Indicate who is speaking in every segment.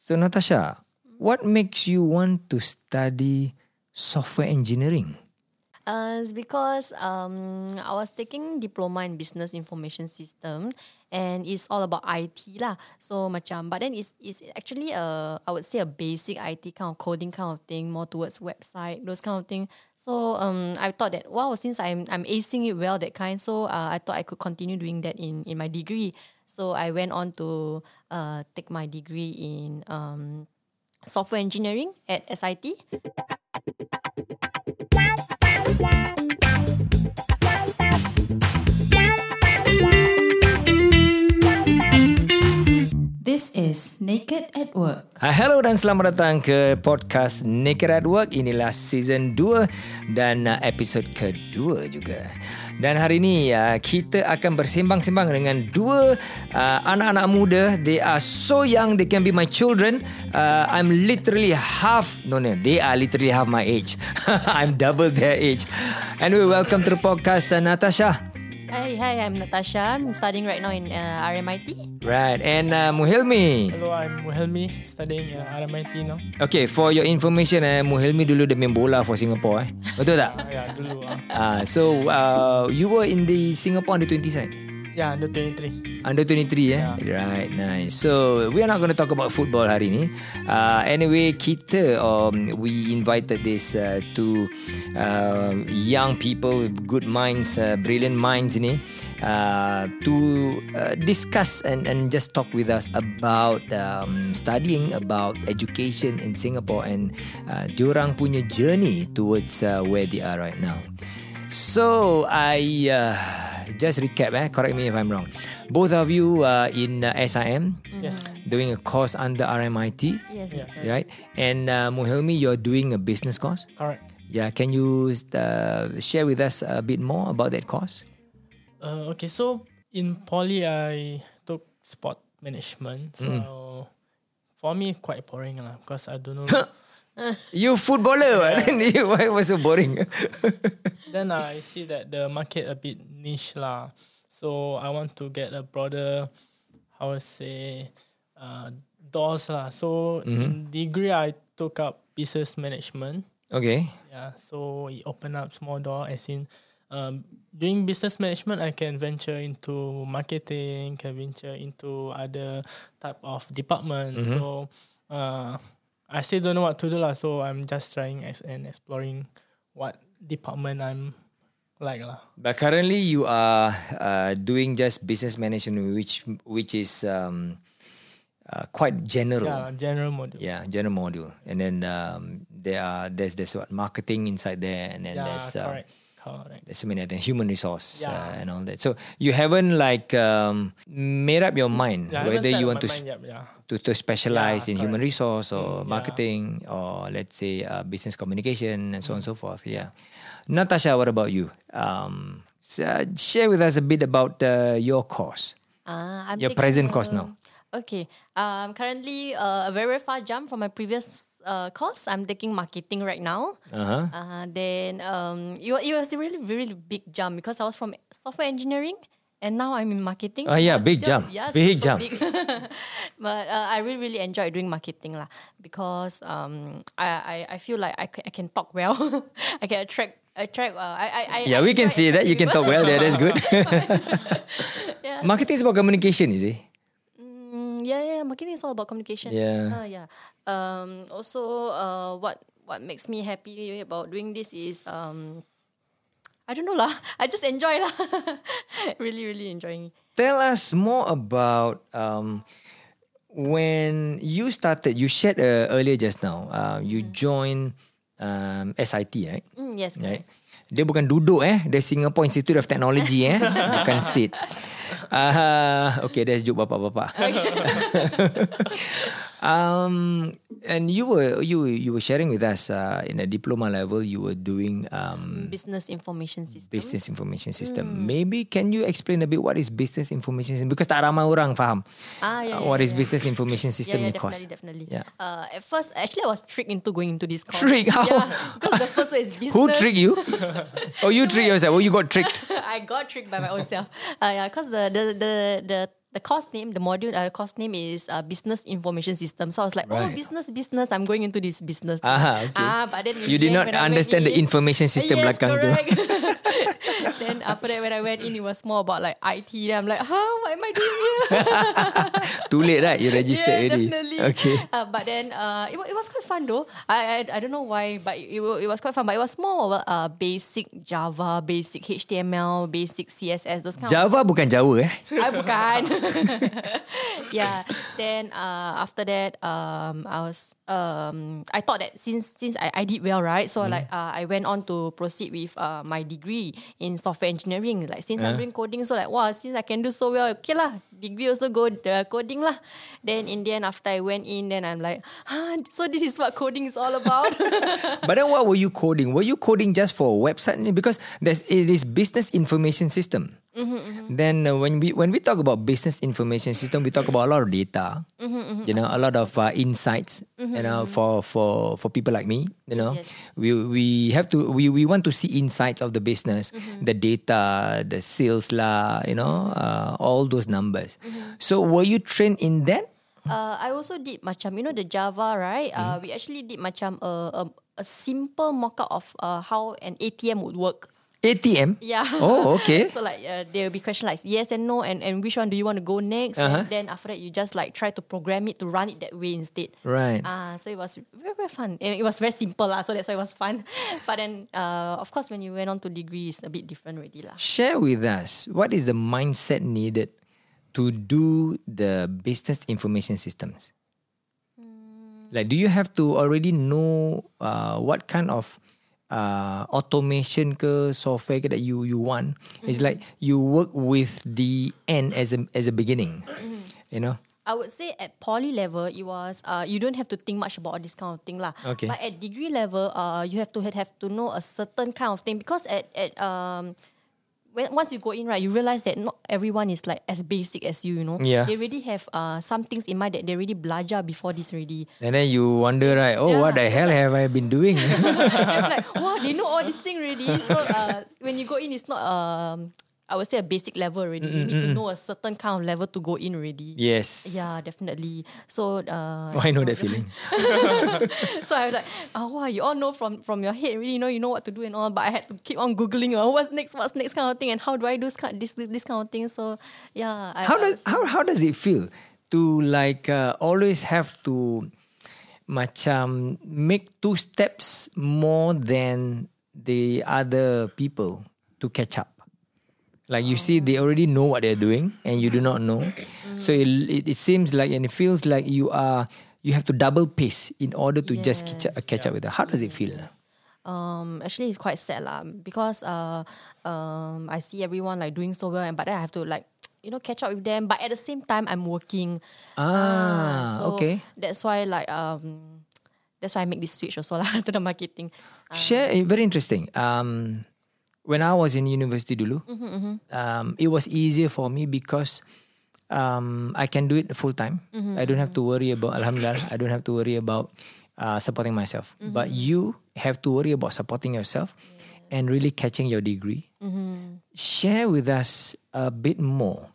Speaker 1: So Natasha, what makes you want to study software engineering?
Speaker 2: Uh, it's because um, I was taking diploma in business information system and it's all about IT lah. So macam, but then it's, it's actually a, I would say a basic IT kind of coding kind of thing, more towards website, those kind of thing. So um, I thought that, wow, since I'm, I'm acing it well, that kind, so uh, I thought I could continue doing that in, in my degree. So I went on to uh, take my degree in um, software engineering at SIT.
Speaker 3: This is Naked at Work.
Speaker 1: Uh, hello dan selamat datang ke podcast Naked at Work. Inilah season 2 dan uh, episod kedua juga. Dan hari ini uh, kita akan bersembang-sembang dengan dua anak-anak muda. They are so young, they can be my children. I'm literally half, no no, they are literally half my age. I'm double their age. Anyway, welcome to the podcast, Natasha.
Speaker 2: Hi, hi, I'm Natasha. I'm studying right now in uh, RMIT.
Speaker 1: Right, and uh, Muhilmi.
Speaker 4: Hello, I'm Muhelmi, studying uh, RMIT now.
Speaker 1: Okay, for your information, eh, Muhilmi dulu dia main bola for Singapore. Eh. Betul tak?
Speaker 4: Uh, yeah, dulu. Uh,
Speaker 1: Ah, so uh, you were in the Singapore under 20 side?
Speaker 4: Yeah, under 23.
Speaker 1: Under 23 eh? Right, nice. So we are not going to talk about football hari ni. Uh, anyway, kita um, we invited this uh, to uh, young people, with good minds, uh, brilliant minds ini uh, to uh, discuss and and just talk with us about um, studying about education in Singapore and uh, diorang punya journey towards uh, where they are right now. So I uh, just recap. Eh, correct me if I'm wrong. Both of you are in uh, SIM,
Speaker 4: Yes.
Speaker 1: doing a course under RMIT,
Speaker 2: Yes,
Speaker 4: Yeah.
Speaker 1: right? And uh, Muhelmi, you're doing a business course.
Speaker 4: Correct.
Speaker 1: Yeah, can you uh, share with us a bit more about that course?
Speaker 4: Uh, okay, so in poly, I took sport management. So for me, quite boring lah because I don't know.
Speaker 1: You footballer, what? Then you- why was so boring?
Speaker 4: then I see that the market a bit niche lah. So I want to get a broader, how to say, uh, doors lah. So in degree, I took up business management.
Speaker 1: okay.
Speaker 4: Yeah, so it opened up small door as in um, doing business management I can venture into marketing, can venture into other type of department. So uh, I still don't know what to do lah. So I'm just trying as and exploring what department I'm like lah.
Speaker 1: But currently, you are uh, doing just business management, which which is um, uh, quite general.
Speaker 4: Yeah, general module.
Speaker 1: Yeah, general module, and then um, there are there's there's what marketing inside there, and then
Speaker 4: Yeah,
Speaker 1: there's uh,
Speaker 4: correct, correct.
Speaker 1: there's so many other human resource uh, and all that. So you haven't like um, made up your mind
Speaker 4: Yeah,
Speaker 1: whether you want to
Speaker 4: mind yet, yeah.
Speaker 1: to to specialize
Speaker 4: Yeah,
Speaker 1: in human resource or
Speaker 4: Mm, yeah.
Speaker 1: marketing or let's say uh, business communication and so on and so forth. Yeah, Natasha, what about you? Um, s- uh, share with us a bit about uh, your course.
Speaker 2: Ah, I'm
Speaker 1: Your
Speaker 2: taking,
Speaker 1: present course
Speaker 2: uh,
Speaker 1: now.
Speaker 2: Okay. Um, currently uh, a very, very far jump from my previous uh, course. I'm taking marketing right now.
Speaker 1: Uh huh.
Speaker 2: Uh, then um, it, it was a really, really big jump because I was from software engineering and now I'm in marketing.
Speaker 1: Oh, yeah, big jump.
Speaker 2: Yeah,
Speaker 1: Big jump.
Speaker 2: big. but uh, I really, really enjoy doing marketing lah because um, I, I, I feel like I can, I can talk well. I can attract attract. Uh, I, I, I
Speaker 1: Yeah,
Speaker 2: I
Speaker 1: we can see that you can talk well. There, that's good.
Speaker 2: Yeah.
Speaker 1: Marketing is about communication, is it?
Speaker 2: Mm, yeah, yeah, marketing is all about communication.
Speaker 1: Yeah.
Speaker 2: Uh, yeah. Um, also, uh, what what makes me happy about doing this is um, I don't know lah. I just enjoy lah. really, really enjoying.
Speaker 1: Tell us more about um, when you started. You shared uh, earlier just now. Uh, you joined um, SIT, right?
Speaker 2: Mm, yes,
Speaker 1: Right. Dia bukan duduk eh. The Singapore Institute of Technology eh. bukan sit. Uh, okay, that's joke bapak-bapak. Um, and you were you you were sharing with us uh, in a diploma level. You were doing um,
Speaker 2: Business information system.
Speaker 1: business information system.
Speaker 2: Hmm.
Speaker 1: Maybe can you explain a bit what is business information system? Because tak ramai orang faham.
Speaker 2: Ah,
Speaker 1: uh,
Speaker 2: yeah, yeah,
Speaker 1: what is
Speaker 2: yeah.
Speaker 1: business information system
Speaker 2: yeah,
Speaker 1: in
Speaker 2: yeah,
Speaker 1: course?
Speaker 2: definitely, definitely.
Speaker 1: Yeah.
Speaker 2: Uh, at first, actually, I was tricked into going into this course.
Speaker 1: Tricked? How?
Speaker 2: Yeah, because the first one is business.
Speaker 1: Who tricked you? oh, you tricked yourself. Oh, you got tricked.
Speaker 2: I got tricked by my own self. Uh, yeah, because the, the the the the course name, the module, uh, course name is uh, Business Information System. So I was like, oh,
Speaker 1: Right.
Speaker 2: business, business. I'm going into this business.
Speaker 1: Ah, okay.
Speaker 2: Ah, but then
Speaker 1: You
Speaker 2: the
Speaker 1: did not understand the
Speaker 2: in-
Speaker 1: information system
Speaker 2: yes,
Speaker 1: belakang tu.
Speaker 2: correct. then after that, when I went in, it was more about like IT. Then I'm like, huh, what am I doing here?
Speaker 1: Too late, right? You registered
Speaker 2: yeah,
Speaker 1: already.
Speaker 2: definitely.
Speaker 1: Okay.
Speaker 2: Uh, but then uh, it, it was quite fun though. I, I I don't know why, but it, it was quite fun. But it was more of uh, basic Java, basic HTML, basic CSS, those kind of
Speaker 1: Java bukan Jawa eh?
Speaker 2: I bukan. yeah. Then uh, after that, um, I was um, I thought that since since I, I did well, right? So like uh, I went on to proceed with uh, my degree in software engineering. Like since I'm
Speaker 1: Uh.
Speaker 2: doing coding, so like wow, since I can do so well, okay lah. Degree also go uh, coding lah. Then in the end, after I went in, then I'm like, huh, so this is what coding is all about.
Speaker 1: But then what were you coding? Were you coding just for a website? Because there's it is business information system.
Speaker 2: Mm-hmm,
Speaker 1: Then uh, when we when we talk about business information system, we talk about a lot of data.
Speaker 2: Mm-hmm,
Speaker 1: You know, a lot of uh, insights. You know, for for for people like me, you know,
Speaker 2: Yes.
Speaker 1: we we have to we we want to see insights of the business,
Speaker 2: Mm-hmm.
Speaker 1: the data, the sales lah, you know, uh, all those numbers.
Speaker 2: Mm-hmm.
Speaker 1: So were you trained in that?
Speaker 2: Uh, I also did macam you know the Java right. Uh, we actually did macam a a, a simple mockup of uh, how an ATM would work.
Speaker 1: ATM.
Speaker 2: Yeah.
Speaker 1: Oh, okay.
Speaker 2: so like uh, there will be questions like yes and no, and, and which one do you want to go next?
Speaker 1: Uh-huh.
Speaker 2: And then after that, you just like try to program it to run it that way instead.
Speaker 1: Right.
Speaker 2: Ah, so it was very very fun. And it was very simple lah, so that's why it was fun. But then, uh, of course, when you went on to degree, it's a bit different already lah.
Speaker 1: Share with us what is the mindset needed to do the business information systems. Like, do you have to already know uh, what kind of uh, automation ke software ke that you you want? It's like you work with the end as a as a beginning. You know.
Speaker 2: I would say at poly level, it was uh, you don't have to think much about this kind of thing lah.
Speaker 1: Okay.
Speaker 2: But at degree level, uh, you have to have to know a certain kind of thing because at at um. When, once you go in, right, you realize that not everyone is like as basic as you, you know.
Speaker 1: Yeah.
Speaker 2: They already have uh, some things in mind that they already belajar before this already.
Speaker 1: And then you wonder, right? Oh, what the
Speaker 2: Yeah,
Speaker 1: hell have I been doing?
Speaker 2: Like, wow, they know all this thing already. So uh, when you go in, it's not um, I would say a basic level already. You need to know a certain kind of level to go in already.
Speaker 1: yes.
Speaker 2: Yeah, definitely. So uh,
Speaker 1: Oh, I know that feeling.
Speaker 2: so I was like, oh wow, you all know from from your head, really, you know, you know what to do and all. But I had to keep on googling, oh, what's next, what's next kind of thing, and how do I do this kind this this kind of thing. So yeah, I,
Speaker 1: how does how how does it feel to like uh, always have to macam make two steps more than the other people to catch up like you see they already know what they're doing and you do not know. So it, it, it seems like and it feels like you are you have to double pace in order to just catch up,
Speaker 2: Yes.
Speaker 1: catch up with them how does it feel?
Speaker 2: Um actually it's quite sad lah because uh um I see everyone like doing so well and but then I have to like you know catch up with them. But at the same time I'm working.
Speaker 1: Ah
Speaker 2: so
Speaker 1: okay.
Speaker 2: that's why like um that's why I make this switch also lah to the marketing.
Speaker 1: Share eh, very interesting. Um, when I was in university dulu, um, it was easier for me because um, I can do it full time. I don't have to worry about Alhamdulillah. I don't have to worry about uh, supporting myself. But you have to worry about supporting yourself and really catching your degree. Share with us a bit more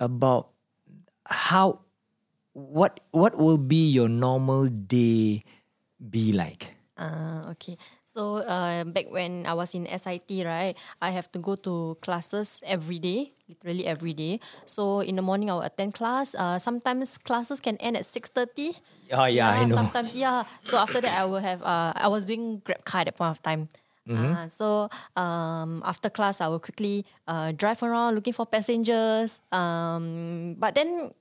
Speaker 1: about how what what will be your normal day be like.
Speaker 2: Ah, okay. So uh, back when I was in SIT, right, I have to go to classes every day, literally every day. So in the morning, I will attend class. Uh, sometimes classes can end at six thirty.
Speaker 1: Oh, yeah, I know.
Speaker 2: Sometimes, yeah. So after that, I will have. Uh, I was doing Grab car at that point of time.
Speaker 1: Mm-hmm.
Speaker 2: Uh, so um, after class, I will quickly uh, drive around looking for passengers. Um, but then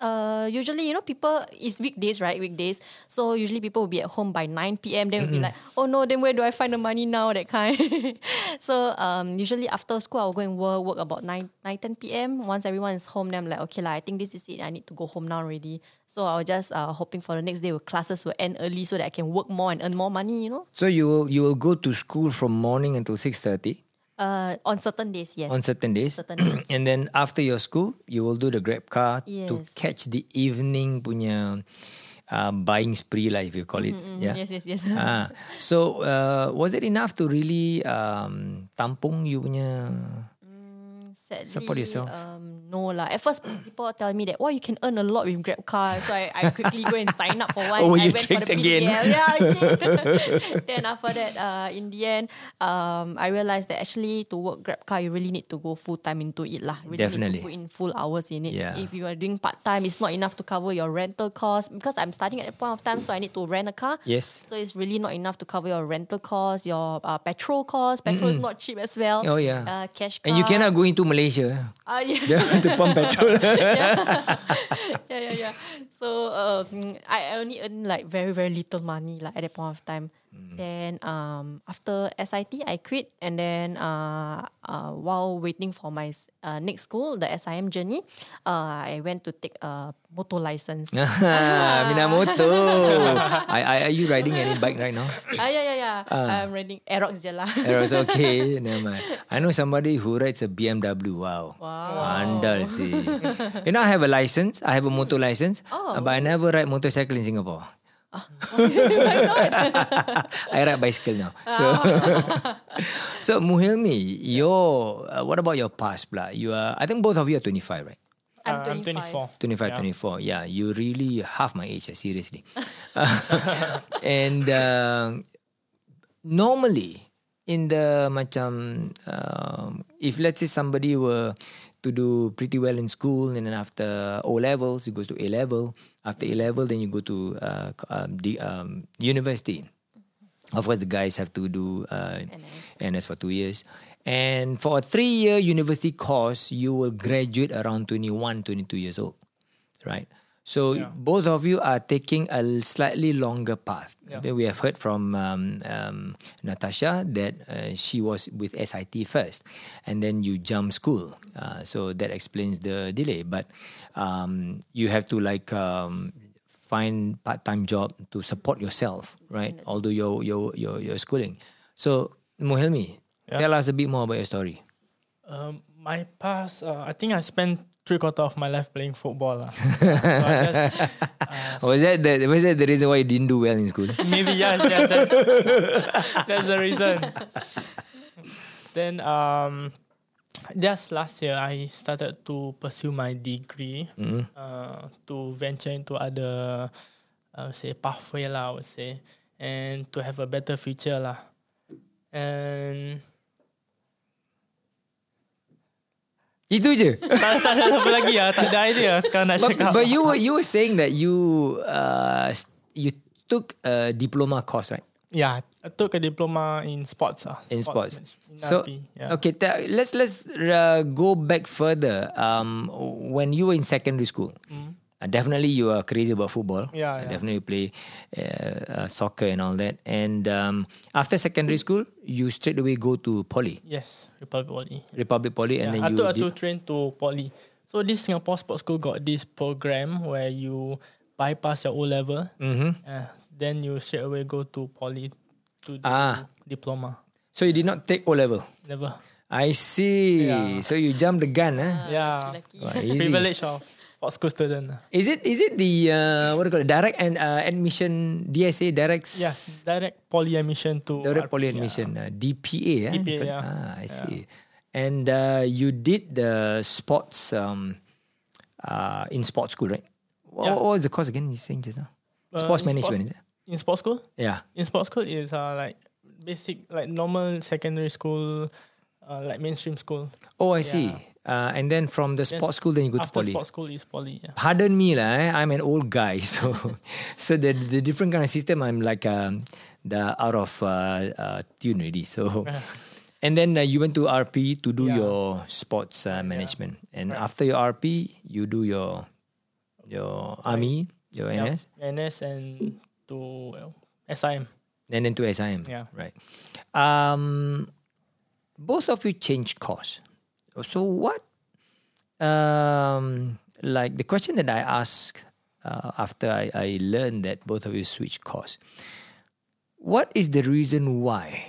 Speaker 2: uh, usually, you know, people it's weekdays, right? Weekdays. So usually people will be at home by 9 p.m. Then will be like, oh no, then where do I find the money now? That kind. so um, usually after school, I'll go and work, work about 9, 9 10 p.m. Once everyone is home, then I'm like, okay, lah, I think this is it. I need to go home now already. So I was just uh, hoping for the next day where classes will end early so that I can work more and earn more money, you know.
Speaker 1: So you will you will go to school from morning until six thirty
Speaker 2: Uh, on certain days, yes.
Speaker 1: on certain days,
Speaker 2: Certain days.
Speaker 1: and then after your school, you will do the grab car to
Speaker 2: Yes.
Speaker 1: catch the evening punya uh, buying spree lah, if you call it. Yeah.
Speaker 2: Yes, yes, yes.
Speaker 1: Ah, so uh, was it enough to really um, tampung you punya?
Speaker 2: Sadly,
Speaker 1: Support yourself.
Speaker 2: Um, no lah. At first, people tell me that, oh, you can earn a lot with Grab car. So I, I quickly go and sign up for one.
Speaker 1: Oh,
Speaker 2: I
Speaker 1: you
Speaker 2: went for the
Speaker 1: again?
Speaker 2: PDL. Yeah, again. then after that, uh, in the end, um, I realized that actually to work Grab car, you really need to go full time into it lah. Really
Speaker 1: Definitely.
Speaker 2: Need to put in full hours in it.
Speaker 1: Yeah.
Speaker 2: If you are doing part time, it's not enough to cover your rental cost because I'm starting at that point of time, so I need to rent a car.
Speaker 1: Yes.
Speaker 2: So it's really not enough to cover your rental costs, your uh, petrol costs. Petrol is not cheap as well.
Speaker 1: Oh, yeah.
Speaker 2: Uh, cash car.
Speaker 1: And you cannot go into Malaysia
Speaker 2: Uh, yeah.
Speaker 1: Yeah, to pump petrol.
Speaker 2: yeah, yeah, yeah. So um, I only earn like very, very little money like at that point of time. Then um, after SIT, I quit, and then uh, uh, while waiting for my uh, next school, the SIM journey, uh, I went to take a motor license.
Speaker 1: Minamoto. I, I, are you riding any bike right now?
Speaker 2: ah, yeah, yeah, yeah. I'm riding Aerox je lah.
Speaker 1: Was okay. Never mind. I know somebody who rides a BMW. Wow.
Speaker 2: Wow.
Speaker 1: Andal see. you know, I have a license. I have a motor license.
Speaker 2: Oh.
Speaker 1: But I never ride motorcycle in Singapore.
Speaker 2: Why not?
Speaker 1: I ride bicycle now. So, so Muhilmi, your uh, what about your past, blah? You are. I think both of you are twenty five, right?
Speaker 2: I'm
Speaker 4: Uh,
Speaker 2: 25.
Speaker 1: 25, 24. Yeah, you really half my age, uh, seriously. and uh, normally, in the macam, um, if let's say somebody were to do pretty well in school, and then after O levels, he goes to A level. After A level, then you go to uh, um, the um, university. Of course, the guys have to do uh, NS for two years. And for a three year university course, you will graduate around 21, 22 years old. Right? So both of you are taking a slightly longer path. Then We have heard from um, um, Natasha that uh, she was with SIT first, and then you jump school. Uh, so that explains the delay. But um, you have to like um, find part-time job to support yourself, right? Although you're, you're, you're, you're schooling. So, Muhelmi, tell us a bit more about your story.
Speaker 4: Um, my past, uh, I think I spent three quarter of my life playing football. lah. so I just, uh,
Speaker 1: Was that the was that the reason why you didn't do well in school?
Speaker 4: maybe yes, yes, that's, that's the reason. then um, just last year I started to pursue my degree uh, to venture into other, I would say pathway lah. I would say, and to have a better future lah. And
Speaker 1: Itu je.
Speaker 4: tak, tak ada apa lagi lah. Tak ada idea sekarang nak
Speaker 1: But,
Speaker 4: cakap.
Speaker 1: but you were you were saying that you uh you took a diploma course, right?
Speaker 4: Yeah, I took a diploma in sports. Ah,
Speaker 1: In sports.
Speaker 4: management, In
Speaker 1: So
Speaker 4: yeah.
Speaker 1: okay, ta- let's let's uh, go back further. Um, when you were in secondary school, uh, definitely you are crazy about football.
Speaker 4: Yeah,
Speaker 1: Uh,
Speaker 4: yeah.
Speaker 1: definitely play uh, uh, soccer and all that. And um, after secondary school, you straight away go to poly,
Speaker 4: Yes, Republic Poly.
Speaker 1: Republic Poly, and
Speaker 4: Yeah,
Speaker 1: then
Speaker 4: I
Speaker 1: you
Speaker 4: took
Speaker 1: did,
Speaker 4: to train to Poly. So this Singapore Sports School got this program where you bypass your O level,
Speaker 1: Mhm.
Speaker 4: uh, then you straight away go to Poly to
Speaker 1: Ah.
Speaker 4: diploma.
Speaker 1: So you did not take O level.
Speaker 4: Never.
Speaker 1: I see.
Speaker 4: Yeah.
Speaker 1: So you jumped the gun, eh?
Speaker 4: yeah,
Speaker 2: Lucky.
Speaker 1: Easy.
Speaker 4: privilege of sports school student.
Speaker 1: Is it is it the uh, what do you call it direct and uh, admission DSA direct
Speaker 4: Yes, direct Poly admission to
Speaker 1: direct
Speaker 4: RP,
Speaker 1: poly
Speaker 4: yeah.
Speaker 1: admission uh, DPA eh?
Speaker 4: DPA, yeah.
Speaker 1: ah, I see and uh, you did the sports um, uh, in sports school right what,
Speaker 4: Yeah.
Speaker 1: what was the course again you saying just now
Speaker 4: Uh,
Speaker 1: sports management is it?
Speaker 4: In sports school,
Speaker 1: yeah
Speaker 4: in sports school is uh, like basic like normal secondary school, uh, like mainstream school.
Speaker 1: oh I see
Speaker 4: Yeah.
Speaker 1: Uh, and then from the sports school then you go to
Speaker 4: After
Speaker 1: poly
Speaker 4: sports school is Poly. Yeah.
Speaker 1: pardon me lah eh? I'm an old guy so so the the different kind of system I'm like um, the out of uh, uh, tune already so and then uh, you went to RP to do
Speaker 4: Yeah.
Speaker 1: your sports uh, management and after your RP you do your your army your
Speaker 4: Yup,
Speaker 1: NS
Speaker 4: NS and to well, SIM.
Speaker 1: and then to SIM
Speaker 4: Yeah.
Speaker 1: right um both of you changed course so what um like the question that I asked uh, after I, I learned that both of you switched course what is the reason why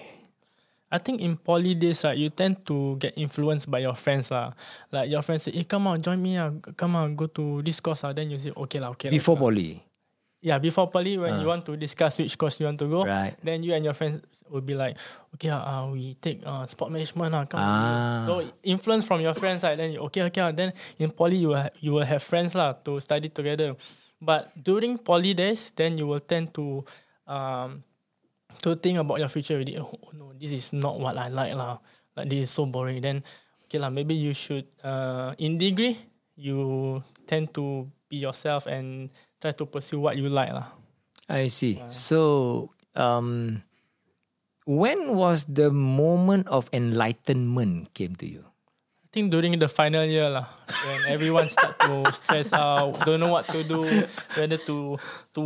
Speaker 4: I think in poly days, right, you tend to get influenced by your friends. lah. Like your friends say, hey, come on, join me. ah. Come on, go to this course. ah." Then you say, okay, lah, okay. lah,
Speaker 1: before
Speaker 4: lah."
Speaker 1: poly
Speaker 4: yeah, before poly, when you want to discuss which course you want to go,
Speaker 1: Right.
Speaker 4: then you and your friends will be like, okay, uh, we take uh, sport management. Uh, come
Speaker 1: Ah.
Speaker 4: So influence from your friends, like, then you, okay, okay. uh, Then in poly, you will, you will have friends lah, to study together. But during poly days, then you will tend to um, to think about your future already. Oh no, this is not what I like lah. Like this is so boring. Then okay lah, maybe you should uh, in degree you tend to be yourself and try to pursue what you like lah.
Speaker 1: I see. So, um, when was the moment of enlightenment came to you?
Speaker 4: I think during the final year lah, when everyone start to stress out, don't know what to do, whether to to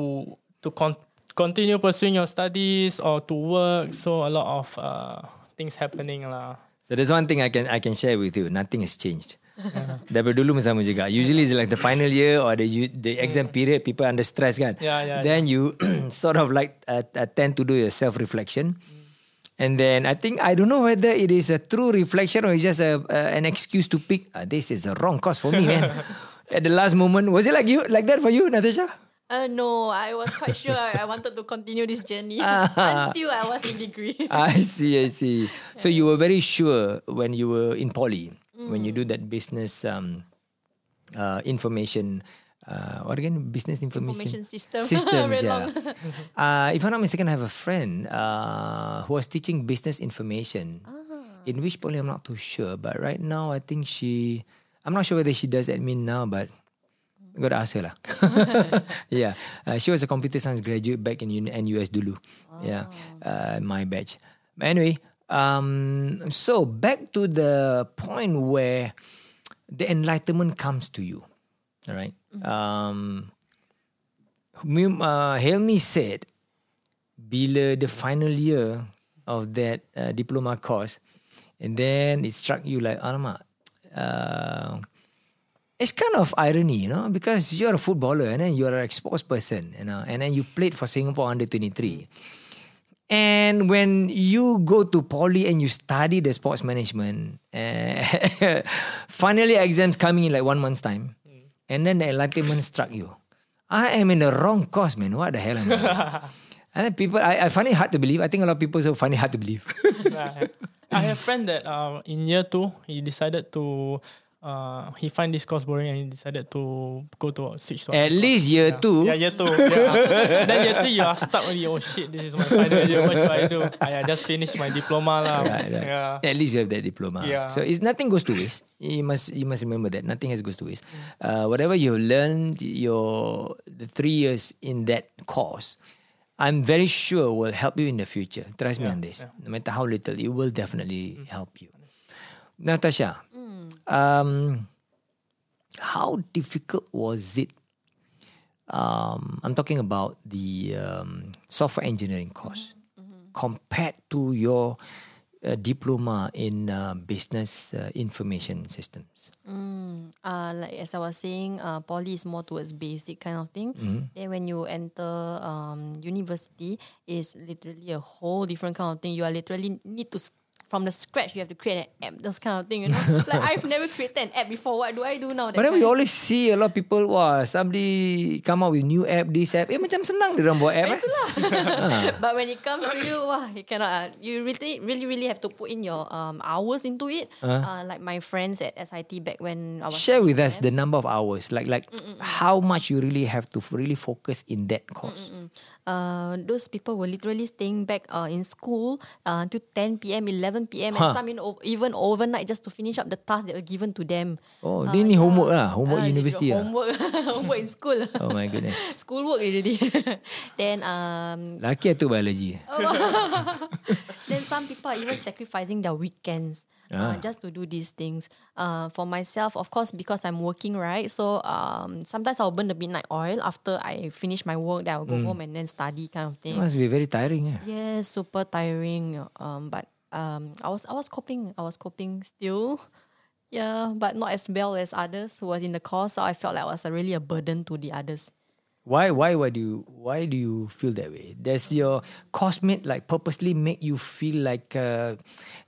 Speaker 4: to con- continue pursuing your studies or to work. So a lot of uh, things happening lah.
Speaker 1: So there's one thing I can I can share with you. Nothing has changed. Daripada dulu pun sama juga. Usually it's like the final year or the the exam period, people under stress kan.
Speaker 4: Yeah, yeah,
Speaker 1: Then you sort of like uh, uh, tend to do your self reflection. And then I think I don't know whether it is a true reflection or it's just a, uh, an excuse to pick. Uh, this is a wrong course for me, man. At the last moment, was it like you like that for you, Natasha?
Speaker 2: Uh, no, I was quite sure I I wanted to continue this journey until I was in degree.
Speaker 1: I see, I see. So you were very sure when you were in poly, when you do that business um, uh, information, uh, what again? Business information,
Speaker 2: Information system.
Speaker 1: systems. Yeah. uh, if I'm not mistaken, I have a friend uh, who was teaching business information. In which poly, I'm not too sure. But right now, I think she. I'm not sure whether she does admin now, but Got to ask her lah. yeah, uh, she was a computer science graduate back in NUS dulu. Yeah, uh, my batch. But anyway, um, so back to the point where the enlightenment comes to you. All right. Um, Mim- uh, Helmi said, bila the final year of that uh, diploma course, and then it struck you like, alamak, uh, it's kind of irony, you know, because you're a footballer and then you're an sports person, you know, and then you played for Singapore under 23. And when you go to poly and you study the sports management, uh, finally exams coming in like one month's time, and then the enlightenment struck you. I am in the wrong course, man. What the hell am I? and then people, I, I find it hard to believe. I think a lot of people also find it hard to believe.
Speaker 4: I have a friend that uh, in year two he decided to uh, he find this course boring and he decided to go to switch to
Speaker 1: At least year two.
Speaker 4: Yeah, year two. Yeah. then year three you are stuck already. Oh shit, this is my final year. What should I do? I, I just finished my diploma lah.
Speaker 1: Right, right.
Speaker 4: Yeah.
Speaker 1: At least you have that diploma.
Speaker 4: Yeah.
Speaker 1: So it's nothing goes to waste. You must you must remember that nothing has goes to waste. Uh, whatever you have learned, your the three years in that course, I'm very sure will help you in the future. Trust me on this. No matter how little, it will definitely help you. Natasha, um, how difficult was it? Um, I'm talking about the um, software engineering course compared to your uh, diploma in uh, business uh, information systems.
Speaker 2: uh, like as I was saying, uh, poly is more towards basic kind of thing.
Speaker 1: Mm-hmm.
Speaker 2: Then when you enter um, university, is literally a whole different kind of thing. You are literally need to from the scratch. You have to create an app, those kind of thing. You know, like I've never created an app before. What do I do now? That
Speaker 1: But then we
Speaker 2: kind.
Speaker 1: always see a lot of people, wah, somebody come out with new app, this app. Eh, macam senang dia orang buat app. Eh?
Speaker 2: but when it comes to you, wow, you cannot. Uh, you really, really, really have to put in your um, hours into it. Uh, like my friends at SIT back when I was
Speaker 1: Share with us
Speaker 2: them.
Speaker 1: the number of hours, like like how much you really have to really focus in that course.
Speaker 2: Uh, those people were literally staying back uh, in school uh, until 10 p.m., 11 p.m.,
Speaker 1: Huh.
Speaker 2: and some in, even overnight just to finish up the tasks that were given to them.
Speaker 1: Oh,
Speaker 2: Uh,
Speaker 1: dia ni
Speaker 2: yeah.
Speaker 1: homework lah, homework
Speaker 2: Ah,
Speaker 1: university lah.
Speaker 2: Homework, homework in school.
Speaker 1: Oh my goodness.
Speaker 2: school work already. then um,
Speaker 1: Laki atau biology?
Speaker 2: then some people are even sacrificing their weekends uh,
Speaker 1: Ah.
Speaker 2: just to do these things. Uh, for myself, of course, because I'm working, right? So um, sometimes I'll burn the midnight oil after I finish my work. Then I'll go home and then study, kind of
Speaker 1: It
Speaker 2: thing.
Speaker 1: must be very tiring. Yeah.
Speaker 2: Yes, super tiring. Um, but um, I was I was coping. I was coping still. Yeah, but not as well as others who was in the course. So I felt like I was a, really a burden to the others.
Speaker 1: Why why why do you why do you feel that way? Does your coursemate like purposely make you feel like uh,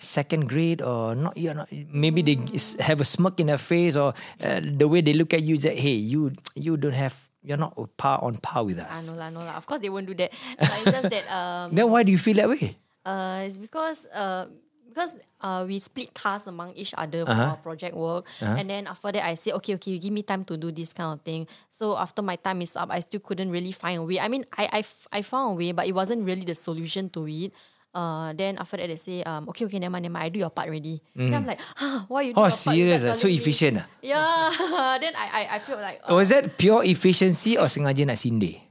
Speaker 1: second grade or not? You're not. Maybe they have a smirk in their face or uh, the way they look at you. That hey, you you don't have you're not par on par with
Speaker 2: Ah,
Speaker 1: us.
Speaker 2: no lah, no lah. Of course they won't do that. But it's just that um,
Speaker 1: Then why do you feel that way?
Speaker 2: Uh, it's because uh, because uh, we split tasks among each other for
Speaker 1: Uh-huh.
Speaker 2: our project work, and then after that I say, okay, okay, you give me time to do this kind of thing. So after my time is up, I still couldn't really find a way. I mean, I I, I found a way, but it wasn't really the solution to it. Uh, then after that they say, um, okay, okay, never mind, never mind, I do your part already. Then I'm like, huh, why you do
Speaker 1: Oh,
Speaker 2: your part
Speaker 1: serious? ah?
Speaker 2: without
Speaker 1: So
Speaker 2: telling me?"
Speaker 1: efficient ah?
Speaker 2: Yeah. then I, I I feel like uh,
Speaker 1: Was that pure efficiency or sengaja nak sindir?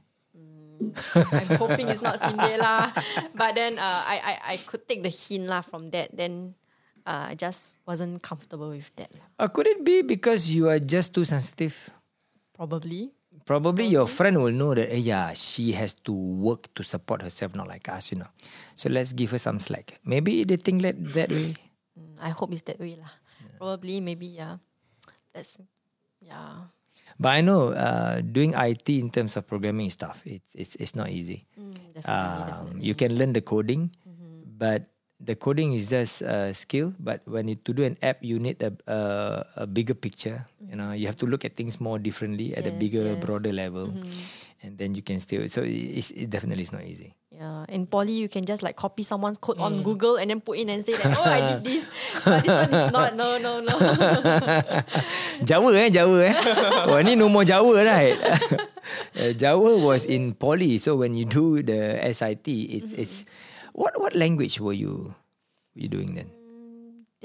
Speaker 2: I'm hoping it's not Cindy lah. But then uh, I, I I could take the hint lah from that. Then uh, I just wasn't comfortable with that.
Speaker 1: Or could it be because you are just too sensitive?
Speaker 2: Probably.
Speaker 1: Probably your friend will know that, eh, yeah, she has to work to support herself, not like us, you know. So let's give her some slack. Maybe they think that, that way.
Speaker 2: Mm, I hope it's that way lah. Probably maybe yeah. That's yeah.
Speaker 1: But I know uh, doing IT in terms of programming stuff, it's it's it's not easy.
Speaker 2: Mm, definitely,
Speaker 1: Um,
Speaker 2: definitely.
Speaker 1: you can learn the coding, but the coding is just a skill. But when you to do an app, you need a a, a bigger picture. You know, you have to look at things more differently at a bigger,
Speaker 2: yes.
Speaker 1: broader level, and then you can still. So it's, it definitely is not easy.
Speaker 2: Yeah, in poly you can just like copy someone's code on Google and then put in and say that oh I did this, but this one is not. No, no, no.
Speaker 1: Jawa eh Jawa eh. Wah ni nombor Jawa right. uh, Jawa was in poly so when you do the SIT it's it's what what language were you were you doing then?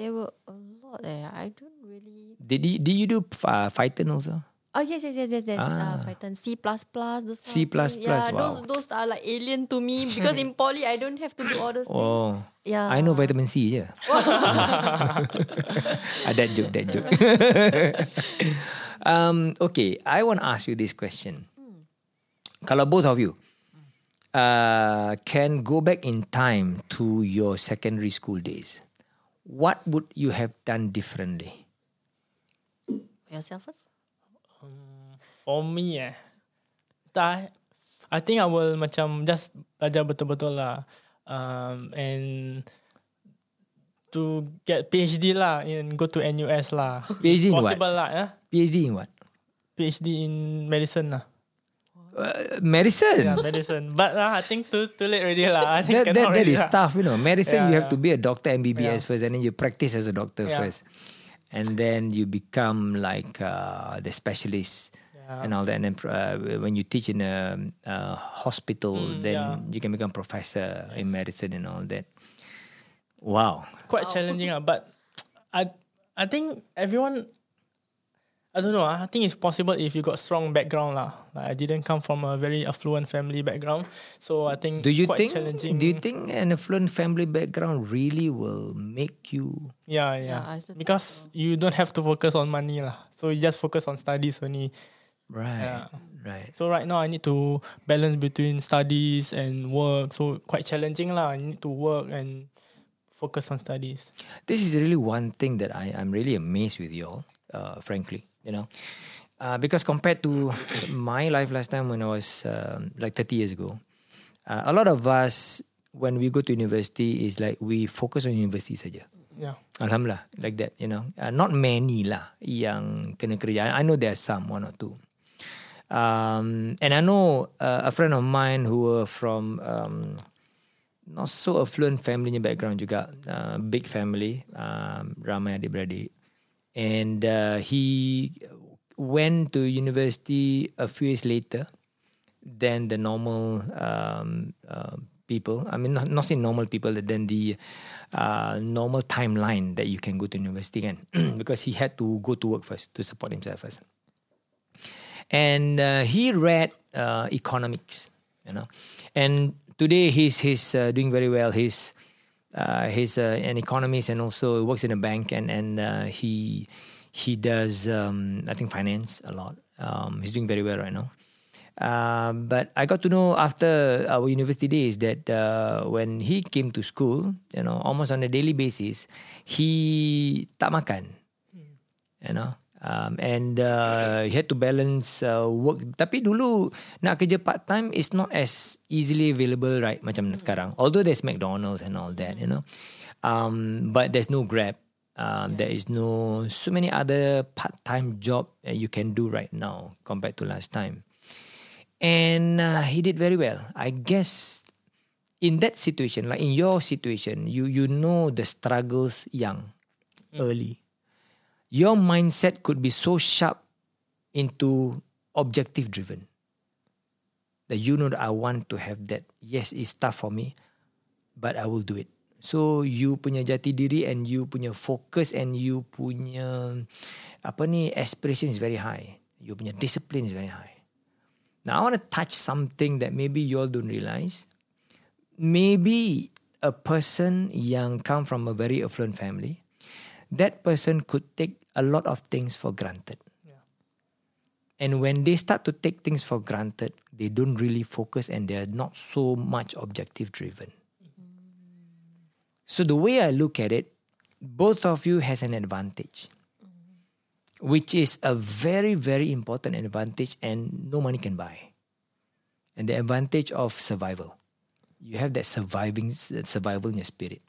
Speaker 2: there were a lot. Eh. I don't really.
Speaker 1: Did you, did you do uh, Python also?
Speaker 2: Oh yes, yes, yes, yes. There's
Speaker 1: Ah.
Speaker 2: uh, Python, C plus plus, those.
Speaker 1: C++,
Speaker 2: of thing. Yeah,
Speaker 1: wow.
Speaker 2: those those are like alien to me because in poly I don't have to do all those things.
Speaker 1: Oh.
Speaker 2: Yeah.
Speaker 1: I know vitamin C je. ah, that joke, that joke. um, okay, I want to ask you this question. Kalau both of you uh, can go back in time to your secondary school days, what would you have done differently?
Speaker 2: Yourself first.
Speaker 4: For me eh, tak, I think I will macam just belajar betul-betul lah. Um, and to get PhD lah and go to NUS lah.
Speaker 1: PhD in what?
Speaker 4: Lah ya.
Speaker 1: PhD in what?
Speaker 4: PhD in medicine lah.
Speaker 1: Uh, medicine.
Speaker 4: Yeah, medicine. But uh, I think too too late already lah. I think
Speaker 1: That, that, that is
Speaker 4: lah.
Speaker 1: tough, you know. Medicine,
Speaker 4: Yeah,
Speaker 1: you have
Speaker 4: yeah.
Speaker 1: to be a doctor MBBS
Speaker 4: Yeah.
Speaker 1: first, and then you practice as a doctor
Speaker 4: Yeah.
Speaker 1: first, and then you become like uh, the specialist
Speaker 4: Yeah.
Speaker 1: and all that. And then uh, when you teach in a, uh hospital,
Speaker 4: Mm,
Speaker 1: then
Speaker 4: yeah.
Speaker 1: you can become professor in medicine and all that. Wow.
Speaker 4: quite challenging ah. But I I think everyone I don't know. ah, I think it's possible if you got strong background lah. Like I didn't come from a very affluent family background, so I think
Speaker 1: Do you
Speaker 4: quite
Speaker 1: think?
Speaker 4: challenging.
Speaker 1: Do you think an affluent family background really will make you?
Speaker 4: Yeah,
Speaker 2: Yeah,
Speaker 4: yeah.
Speaker 2: I also think
Speaker 4: because you don't have to focus on money lah. So you just focus on studies only.
Speaker 1: Right.
Speaker 4: Yeah.
Speaker 1: Right.
Speaker 4: So right now I need to balance between studies and work. So quite challenging lah. I need to work and focus on studies.
Speaker 1: This is really one thing that I, I'm really amazed with you all, uh, frankly. You know, uh, because compared to my life last time when I was um, like 30 years ago, uh, a lot of us, when we go to university, is like we focus on university saja.
Speaker 4: Yeah.
Speaker 1: Alhamdulillah, like that, you know. Uh, not many lah yang kena kerja. I, know there are some, one or two. Um, and I know uh, a friend of mine who were from um, not so affluent family in the background juga, uh, big family, um, ramai adik-beradik. And uh, he went to university a few years later than the normal um, uh, people. I mean, not, not say normal people, than the uh, normal timeline that you can go to university kan. because he had to go to work first to support himself first. And uh, he read uh, economics, you know. And today he's he's uh, doing very well. He's uh, he's uh, an economist and also works in a bank and and uh, he he does um, I think finance a lot. Um, he's doing very well right now. Uh, but I got to know after our university days that uh, when he came to school, you know, almost on a daily basis, he tak makan, you know. Um, and uh, he had to balance uh, work. Tapi dulu nak kerja part time is not as easily available, right? Macam sekarang. Although there's McDonald's and all that, you know, um, but there's no Grab. Um, There is no so many other part time job that you can do right now compared to last time. and uh, he did very well. I guess in that situation, like in your situation, you you know the struggles young, early. Your mindset could be so sharp into objective driven that you know that I want to have that. Yes, it's tough for me, but I will do it. So you punya jati diri and you punya focus and you punya apa ni aspiration is very high. You punya discipline is very high. Now I want to touch something that maybe you all don't realize. Maybe a person yang come from a very affluent family, that person could take a lot of things for granted. And when they start to take things for granted, they don't really focus and they're not so much objective driven. So the way I look at it, both of you has an advantage, which is a very, very important advantage and no money can buy. And the advantage of survival. You have that surviving survival in your spirit.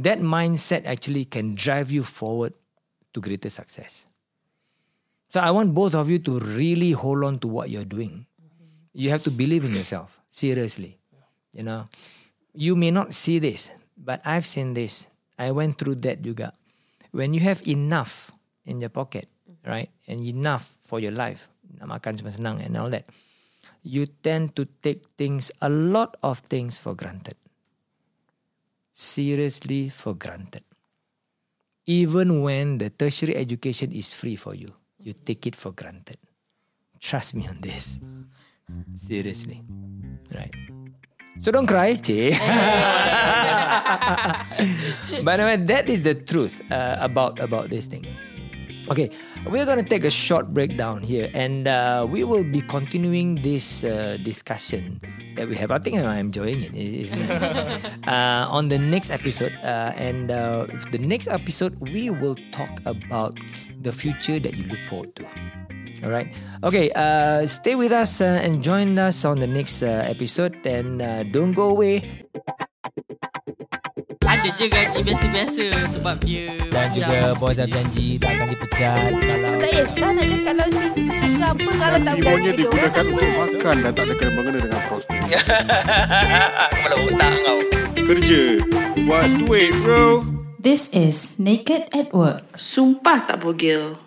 Speaker 1: That mindset actually can drive you forward to greater success. So I want both of you to really hold on to what you're doing. You have to believe in yourself, seriously. You know, you may not see this, but I've seen this. I went through that juga. When you have enough in your pocket, right, and enough for your life, makan senang and all that, you tend to take things, a lot of things for granted. Seriously for granted. Even when the tertiary education is free for you, you take it for granted. Trust me on this. Seriously. Right. So don't cry, Che. but anyway, that is the truth uh, about about this thing. Okay, we're going to take a short break down here, and uh, we will be continuing this uh, discussion that we have. I think I'm enjoying it. It's, it's nice. uh, on the next episode, uh, and uh, the next episode, we will talk about the future that you look forward to. All right. Okay. Uh, stay with us uh, and join us on the next uh, episode, and uh, don't go away.
Speaker 5: Ada je gaji biasa-biasa sebab dia
Speaker 1: Dan juga bos dah janji tak akan dipecat kalau
Speaker 6: Tak kisah nak cakap loudspeaker ke apa Kalau tak berani
Speaker 7: ibunya
Speaker 6: dia orang
Speaker 7: digunakan untuk makan dan tak ada kena mengena dengan prospek.
Speaker 1: Kepala otak kau.
Speaker 7: Kerja. Buat duit bro.
Speaker 3: This is Naked at Work.
Speaker 5: Sumpah tak bogel